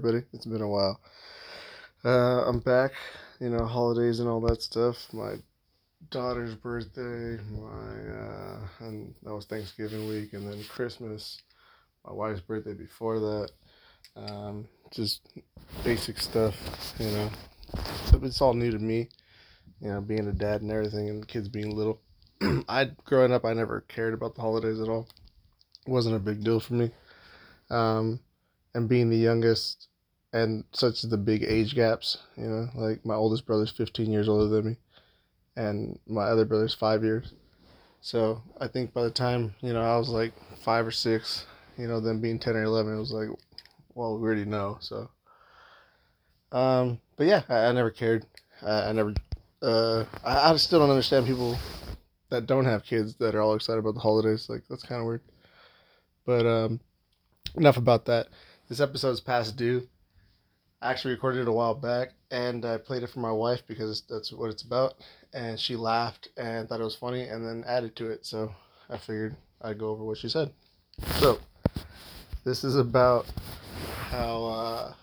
everybody, it's been a while. Uh, I'm back, you know, holidays and all that stuff. My daughter's birthday, my uh, and that was Thanksgiving week, and then Christmas, my wife's birthday before that. Um, just basic stuff, you know. It's all new to me, you know, being a dad and everything, and kids being little. I growing up, I never cared about the holidays at all. It wasn't a big deal for me. Um, and being the youngest, and such the big age gaps, you know, like my oldest brother's 15 years older than me, and my other brother's five years. So I think by the time you know I was like five or six, you know, them being 10 or 11, it was like, well, we already know. So, um, but yeah, I, I never cared. I, I never. Uh, I, I still don't understand people that don't have kids that are all excited about the holidays. Like that's kind of weird. But um, enough about that. This episode's past due. I actually recorded it a while back, and I played it for my wife because that's what it's about. And she laughed and thought it was funny, and then added to it. So I figured I'd go over what she said. So this is about how uh,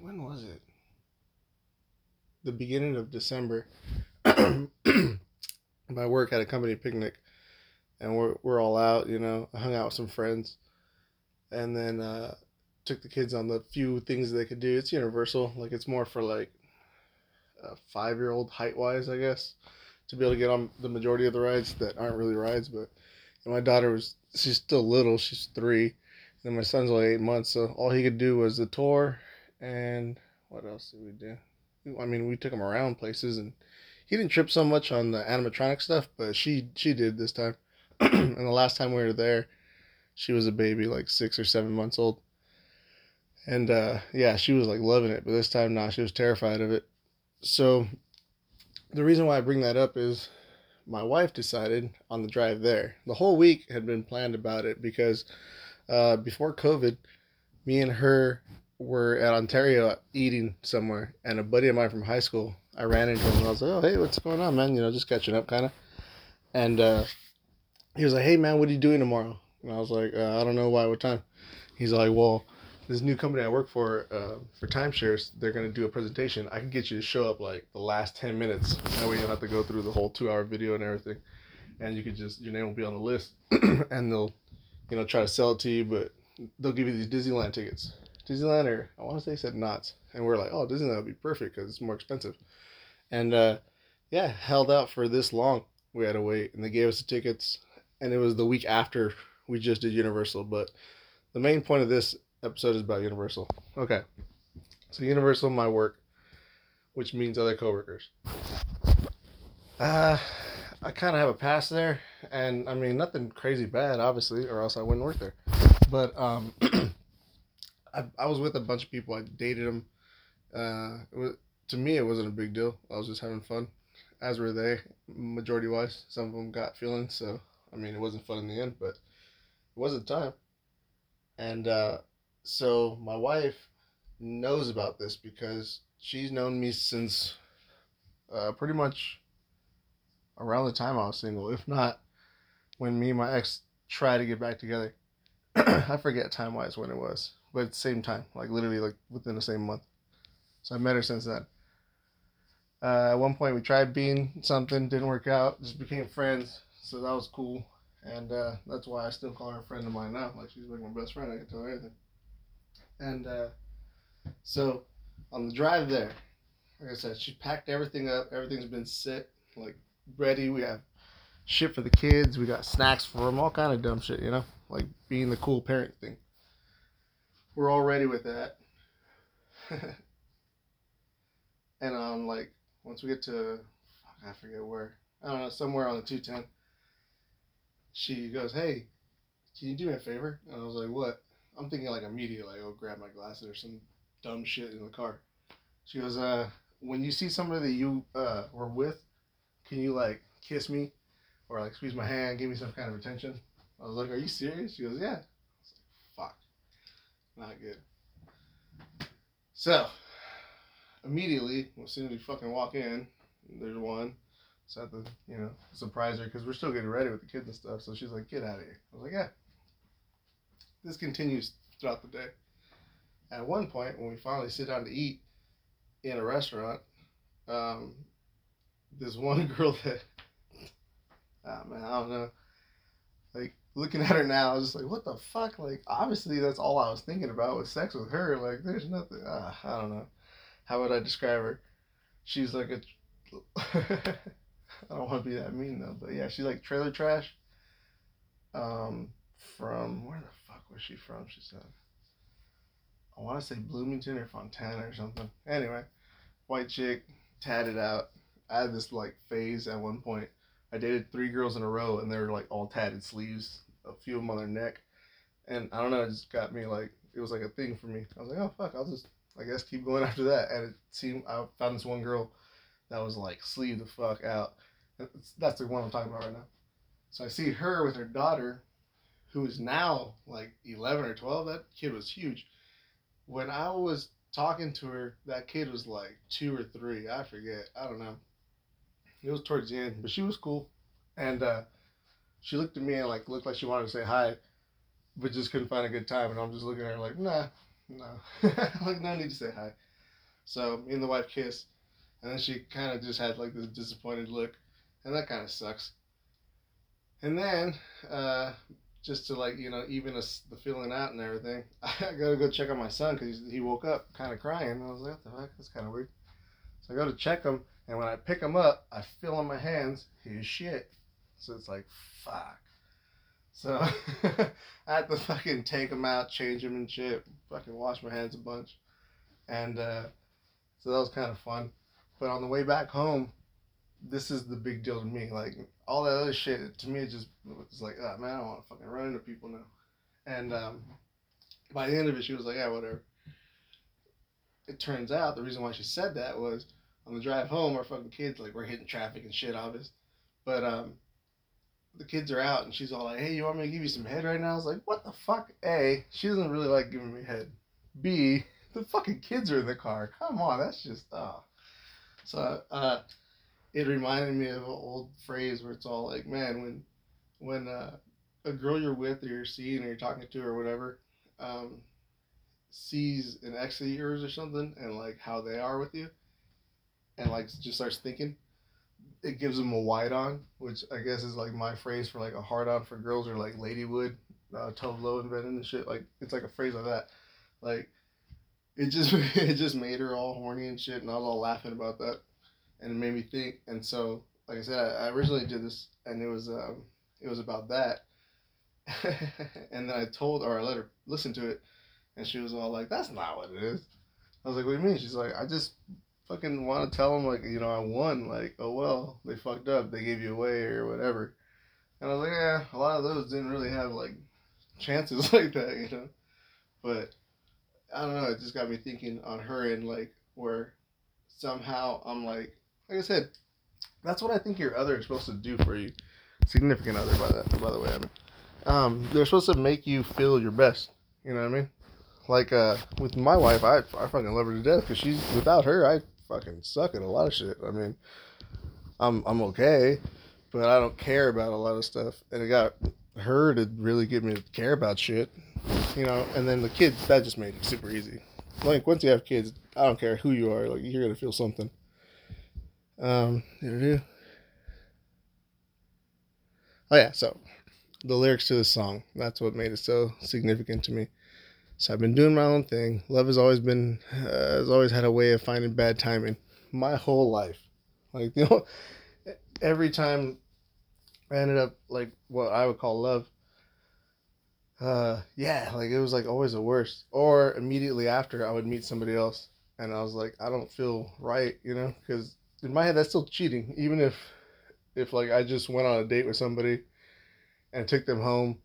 when was it? The beginning of December. my work had a company picnic, and we're we're all out. You know, I hung out with some friends, and then uh, took the kids on the few things they could do. It's universal, like it's more for like a five year old height wise, I guess, to be able to get on the majority of the rides that aren't really rides. But my daughter was she's still little, she's three, and my son's only eight months, so all he could do was the tour, and what else did we do? I mean, we took him around places, and he didn't trip so much on the animatronic stuff, but she she did this time. and the last time we were there, she was a baby, like six or seven months old. And uh, yeah, she was like loving it, but this time, nah, she was terrified of it. So the reason why I bring that up is my wife decided on the drive there. The whole week had been planned about it because uh, before COVID, me and her were at Ontario eating somewhere, and a buddy of mine from high school, I ran into him and I was like, "Oh, hey, what's going on, man? You know, just catching up, kind of." And uh, he was like, "Hey, man, what are you doing tomorrow?" And I was like, uh, "I don't know why. What time?" He's like, "Well, this new company I work for uh, for timeshares, they're gonna do a presentation. I can get you to show up like the last ten minutes. That way you don't have to go through the whole two hour video and everything, and you could just your name will be on the list, and they'll, you know, try to sell it to you, but they'll give you these Disneyland tickets. Disneyland or I want to say said Knott's, and we're like, oh, Disneyland would be perfect because it's more expensive, and uh, yeah, held out for this long. We had to wait, and they gave us the tickets, and it was the week after we just did Universal. But the main point of this episode is about Universal. Okay. So Universal my work, which means other coworkers. Uh I kind of have a past there, and I mean nothing crazy bad, obviously, or else I wouldn't work there. But um, I, I was with a bunch of people. I dated them. Uh, was to me it wasn't a big deal. I was just having fun, as were they, majority wise. Some of them got feelings, so I mean it wasn't fun in the end, but it was the time. And uh, so my wife knows about this because she's known me since uh, pretty much around the time I was single, if not when me and my ex tried to get back together. I forget time wise when it was, but same time, like literally like within the same month. So I met her since then. Uh, at one point, we tried being something, didn't work out, just became friends. So that was cool, and uh, that's why I still call her a friend of mine now. Like she's like my best friend. I can tell her everything. And uh, so on the drive there, like I said, she packed everything up. Everything's been set, like ready. We have shit for the kids. We got snacks for them, all kind of dumb shit, you know, like being the cool parent thing. We're all ready with that. and um, like once we get to, I forget where, I don't know, somewhere on the two ten. She goes, "Hey, can you do me a favor?" And I was like, "What?" I'm thinking like immediately, like, oh, grab my glasses or some dumb shit in the car. She goes, uh, when you see somebody that you uh, were with, can you like kiss me or like squeeze my hand, give me some kind of attention? I was like, are you serious? She goes, yeah. I was like, fuck, not good. So immediately, as soon as we fucking walk in, there's one. So I have to, you know, surprise her because we're still getting ready with the kids and stuff. So she's like, get out of here. I was like, yeah this continues throughout the day. at one point when we finally sit down to eat in a restaurant, um, this one girl that, ah man, I don't know, like looking at her now, I was just like, what the fuck? Like, obviously that's all I was thinking about was sex with her. Like, there's nothing. Uh, I don't know. How would I describe her? She's like a. I don't want to be that mean though, but yeah, she's like trailer trash. Um, from where the was she from? She said. I want to say Bloomington or Fontana or something. Anyway, white chick, tatted out. I had this like phase at one point. I dated three girls in a row, and they were like all tatted sleeves, a few of them on their neck, and I don't know, it just got me like it was like a thing for me. I was like, oh fuck, I'll just I guess keep going after that. And it seemed I found this one girl that was like sleeve the fuck out. That's the one I'm talking about right now. So I see her with her daughter, who is now like 11 or 12. That kid was huge. When I was talking to her, that kid was like two or three. I forget. I don't know. It was towards the end, but she was cool. And uh, she looked at me and like looked like she wanted to say hi, but just couldn't find a good time. And I'm just looking at her like, nah, no, like no need to say hi. So me and the wife kiss, and then she kind of just had like this disappointed look, and that kind of sucks. And then, uh, just to like you know even the feeling out and everything, I gotta go check on my son because he woke up kind of crying. I was like, what the heck? That's kind of weird. So I go to check him, and when I pick him up, I feel on my hands his shit. So it's like, fuck. So I had to fucking take him out, change him and shit, fucking wash my hands a bunch. And uh, so that was kind of fun. But on the way back home, this is the big deal to me. Like all that other shit, to me, it just was like, oh man, I don't want to fucking run into people now. And um, by the end of it, she was like, yeah, whatever. It turns out the reason why she said that was on the drive home, our fucking kids, like, we're hitting traffic and shit, obvious. But um, the kids are out and she's all like, hey, you want me to give you some head right now? I was like, what the fuck? A, she doesn't really like giving me head. B, the fucking kids are in the car. Come on, that's just, oh. So, uh, it reminded me of an old phrase where it's all like, man, when, when, uh, a girl you're with or you're seeing or you're talking to or whatever, um, sees an ex of yours or something and like how they are with you and like just starts thinking it gives them a white on, which I guess is like my phrase for like a hard on for girls or like ladywood, uh, Lo invented and shit. Like it's like a phrase like that. Like it just it just made her all horny and shit, and I was all laughing about that, and it made me think. And so, like I said, I, I originally did this, and it was um it was about that. and then I told or I let her listen to it, and she was all like, "That's not what it is." I was like, "What do you mean?" She's like, "I just fucking want to tell them like you know I won like oh well they fucked up they gave you away or whatever and I was like yeah a lot of those didn't really have like chances like that you know but I don't know it just got me thinking on her end like where somehow I'm like like I said that's what I think your other is supposed to do for you significant other by that by the way I mean um they're supposed to make you feel your best you know what I mean like uh with my wife I, I fucking love her to death because she's without her I fucking suck at a lot of shit. I mean, I'm I'm okay, but I don't care about a lot of stuff. And it got her to really get me to care about shit, you know. And then the kids, that just made it super easy. Like once you have kids, I don't care who you are, like you're gonna feel something. Um. Oh yeah, so the lyrics to the song. That's what made it so significant to me. So I've been doing my own thing. Love has always been uh, has always had a way of finding bad timing. My whole life, like you know, every time I ended up like what I would call love. Uh, yeah, like it was like always the worst. Or immediately after, I would meet somebody else, and I was like, I don't feel right, you know, because in my head that's still cheating. Even if, if like I just went on a date with somebody, and took them home,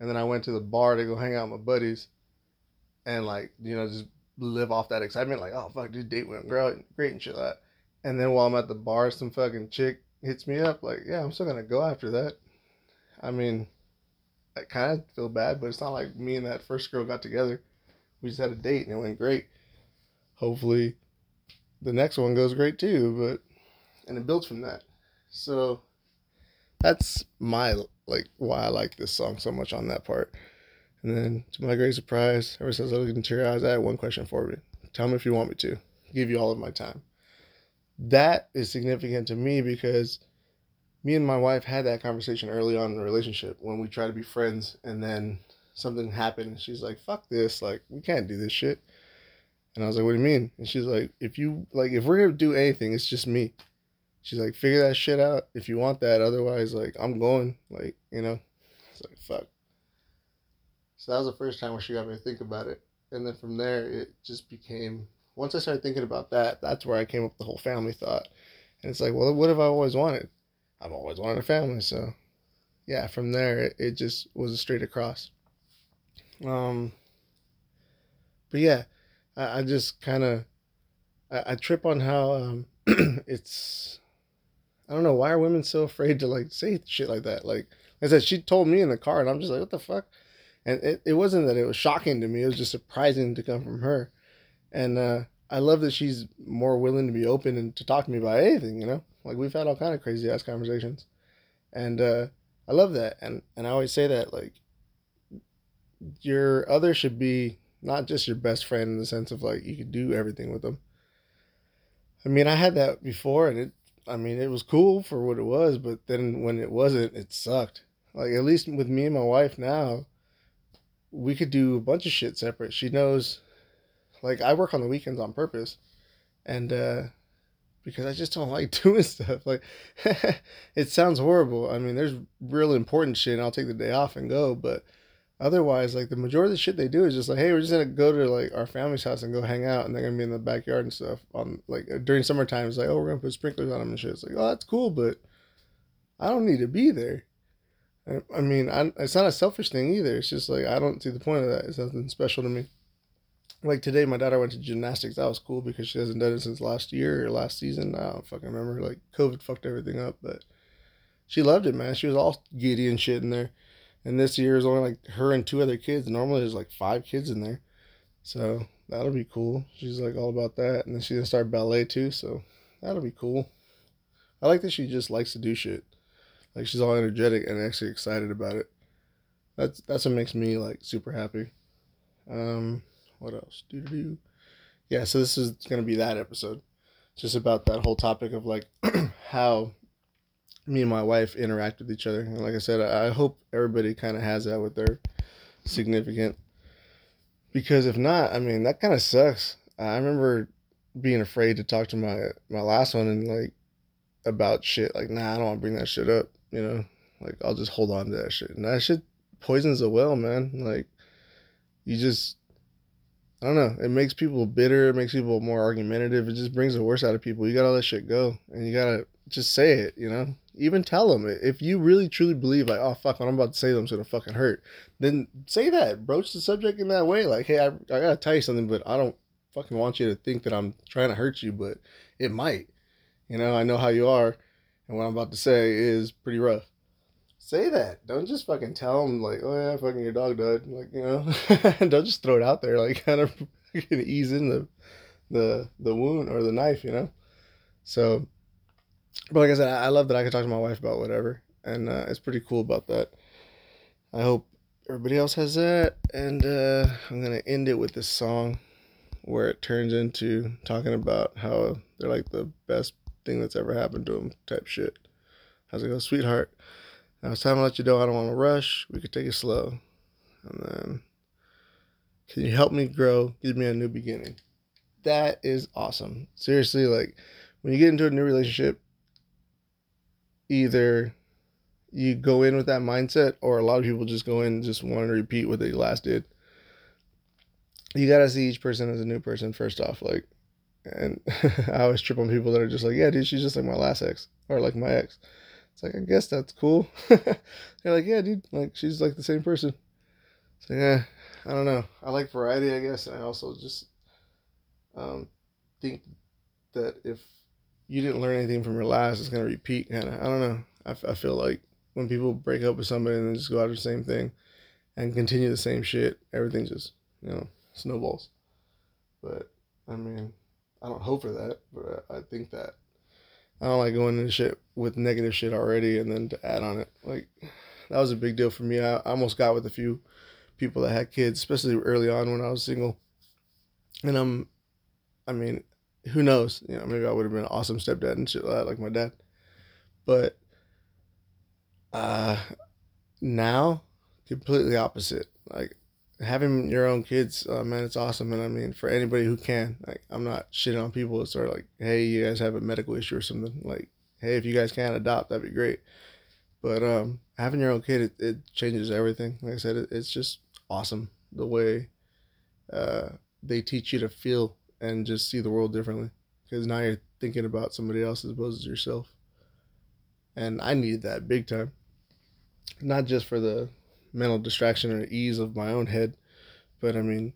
and then I went to the bar to go hang out with my buddies and like you know just live off that excitement like oh fuck dude date went great great and shit like that. And then while i'm at the bar some fucking chick hits me up like yeah i'm still gonna go after that. I mean i kind of feel bad but it's not like me and that first girl got together. We just had a date and it went great. Hopefully the next one goes great too but and it builds from that so that's my like why i like this song so much on that part And then, to my great surprise, ever since I looked into your eyes, I had one question for you. Tell me if you want me to. I'll give you all of my time. That is significant to me because me and my wife had that conversation early on in the relationship when we tried to be friends and then something happened and she's like, fuck this, like we can't do this shit. And I was like, what do you mean? And she's like, if you like if we're gonna do anything, it's just me. She's like, figure that shit out if you want that. Otherwise, like I'm going. Like, you know. It's like fuck. So that was the first time where she got me to think about it. And then from there it just became once I started thinking about that, that's where I came up with the whole family thought. And it's like, well, what have I always wanted? I've always wanted a family, so yeah, from there it, it just was a straight across. Um, but yeah, I, I just kind of I, I, trip on how um, it's. I don't know why are women so afraid to like say shit like that. Like, I said, she told me in the car, and I'm just like, what the fuck. And it, it wasn't that it was shocking to me; it was just surprising to come from her. And uh, I love that she's more willing to be open and to talk to me about anything. You know, like we've had all kind of crazy ass conversations, and uh, I love that. And and I always say that like your other should be not just your best friend in the sense of like you could do everything with them. I mean, I had that before, and it. I mean, it was cool for what it was, but then when it wasn't, it sucked. Like at least with me and my wife now, we could do a bunch of shit separate. She knows, like I work on the weekends on purpose, and uh because I just don't like doing stuff. Like it sounds horrible. I mean, there's real important shit, and I'll take the day off and go, but Otherwise, like the majority of the shit they do is just like, hey, we're just gonna go to like our family's house and go hang out, and they're gonna be in the backyard and stuff. On like during summertime, it's like, oh, we're gonna put sprinklers on them and shit. It's like, oh, that's cool, but I don't need to be there. I, I mean, I, it's not a selfish thing either. It's just like I don't see the point of that. It's nothing special to me. Like today, my daughter went to gymnastics. That was cool because she hasn't done it since last year or last season. I don't fucking remember. Like COVID fucked everything up, but she loved it, man. She was all giddy and shit in there and this year is only like her and two other kids. Normally there's like five kids in there. So that'll be cool. She's like all about that. And then she's gonna start ballet too, so that'll be cool. I like that she just likes to do shit. Like she's all energetic and actually excited about it. That's that's what makes me like super happy. Um what else? Do do Yeah, so this is gonna be that episode. Just about that whole topic of like how me and my wife interact with each other. And like I said, I hope everybody kind of has that with their significant. Because if not, I mean, that kind of sucks. I remember being afraid to talk to my my last one and like about shit. Like, nah, I don't want to bring that shit up. You know, like I'll just hold on to that shit. And that shit poisons the well, man. Like, you just. I don't know. It makes people bitter. It makes people more argumentative. It just brings the worst out of people. You gotta let shit go, and you gotta just say it. You know, even tell them. If you really truly believe like oh fuck what i'm about to say them's gonna fucking hurt then say that. Broach the subject in that way. Like hey I, I gotta tell you something but i don't fucking want you to think that i'm trying to hurt you but it might. You know i know how you are and what i'm about to say is pretty rough. Say that. Don't just fucking tell them like oh yeah fucking your dog died like you know? Don't just throw it out there like kind of ease in the the the wound or the knife you know? So but like I said, I love that I can talk to my wife about whatever, and uh, it's pretty cool about that. I hope everybody else has that, and uh, I'm gonna end it with this song where it turns into talking about how they're like the best thing that's ever happened to them type shit. How's it go, sweetheart? Now it's time to let you know I don't want to rush. We could take it slow, and then can you help me grow? Give me a new beginning. That is awesome. Seriously, like when you get into a new relationship, either you go in with that mindset or a lot of people just go in just want to repeat what they last did. You gotta see each person as a new person first off like and i always trip on people that are just like yeah dude she's just like my last ex or like my ex. It's like i guess that's cool. They're like yeah dude like she's like the same person. So yeah i don't know. I like variety i guess. I also just um think that if you didn't learn anything from your last, it's gonna repeat. Kind of, I don't know. I, I feel like when people break up with somebody and then just go out the same thing and continue the same shit, everything just you know snowballs. But I mean, I don't hope for that, but I, I think that I don't like going into shit with negative shit already and then to add on it. Like that was a big deal for me. I, I almost got with a few people that had kids, especially early on when I was single. And I'm. um, I mean, who knows? You know, maybe I would have been an awesome stepdad and shit like that, like my dad. But uh, now, completely opposite. Like having your own kids, uh, man, it's awesome. And I mean, for anybody who can, like, I'm not shitting on people. It's sort of like, hey, you guys have a medical issue or something. Like, hey, if you guys can't adopt, that'd be great. But um, having your own kid, it, it changes everything. Like I said, it, it's just awesome the way uh, they teach you to feel and just see the world differently. Because now you're thinking about somebody else as opposed to yourself. And I needed that big time. Not just for the mental distraction or ease of my own head, but I mean,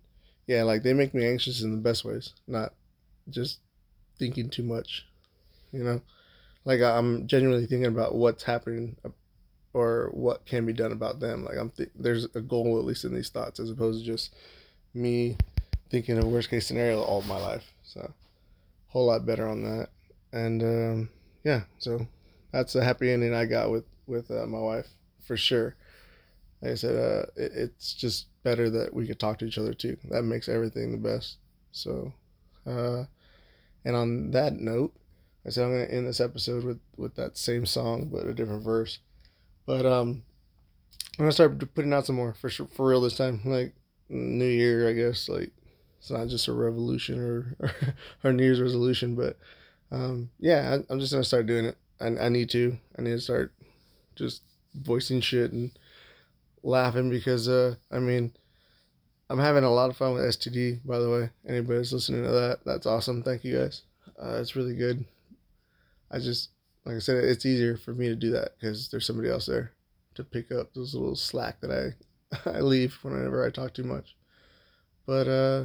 yeah, like they make me anxious in the best ways, not just thinking too much, you know? Like I'm genuinely thinking about what's happening uh, or what can be done about them. Like I'm th- there's a goal at least in these thoughts as opposed to just me thinking of worst case scenario all my life. So whole lot better on that. And um, yeah, so that's a happy ending I got with with uh, my wife for sure. Like I said, uh, it, it's just better that we could talk to each other too. That makes everything the best. So, uh, and on that note, I said I'm gonna end this episode with with that same song but a different verse. But um, I'm gonna start putting out some more for sure, for real this time. Like New Year, I guess. Like it's not just a revolution or or, New Year's resolution, but um, yeah, I, I'm just gonna start doing it. I, I need to. I need to start just voicing shit and laughing because uh, I mean. I'm having a lot of fun with STD, by the way. Anybody's listening to that, that's awesome. Thank you guys. Uh, it's really good. I just like I said, it's easier for me to do that because there's somebody else there to pick up those little slack that I I leave whenever I talk too much. But uh,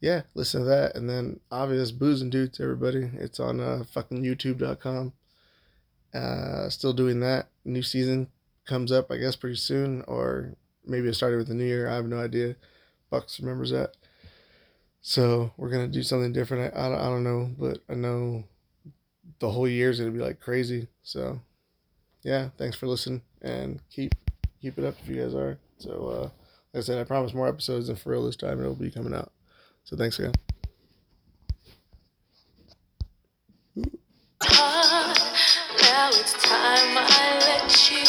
yeah, listen to that, and then obvious booze and dudes, everybody. It's on uh, fucking YouTube.com. Uh, still doing that. New season comes up, I guess, pretty soon, or maybe it started with the new year. I have no idea. Bucks remembers that. So we're gonna do something different. I, I, I don't know, but I know the whole year is gonna be like crazy. So yeah, thanks for listening and keep keep it up if you guys are. So uh, like I said, I promise more episodes and for real this time it'll be coming out. So thanks again. Ah, now it's time I let you.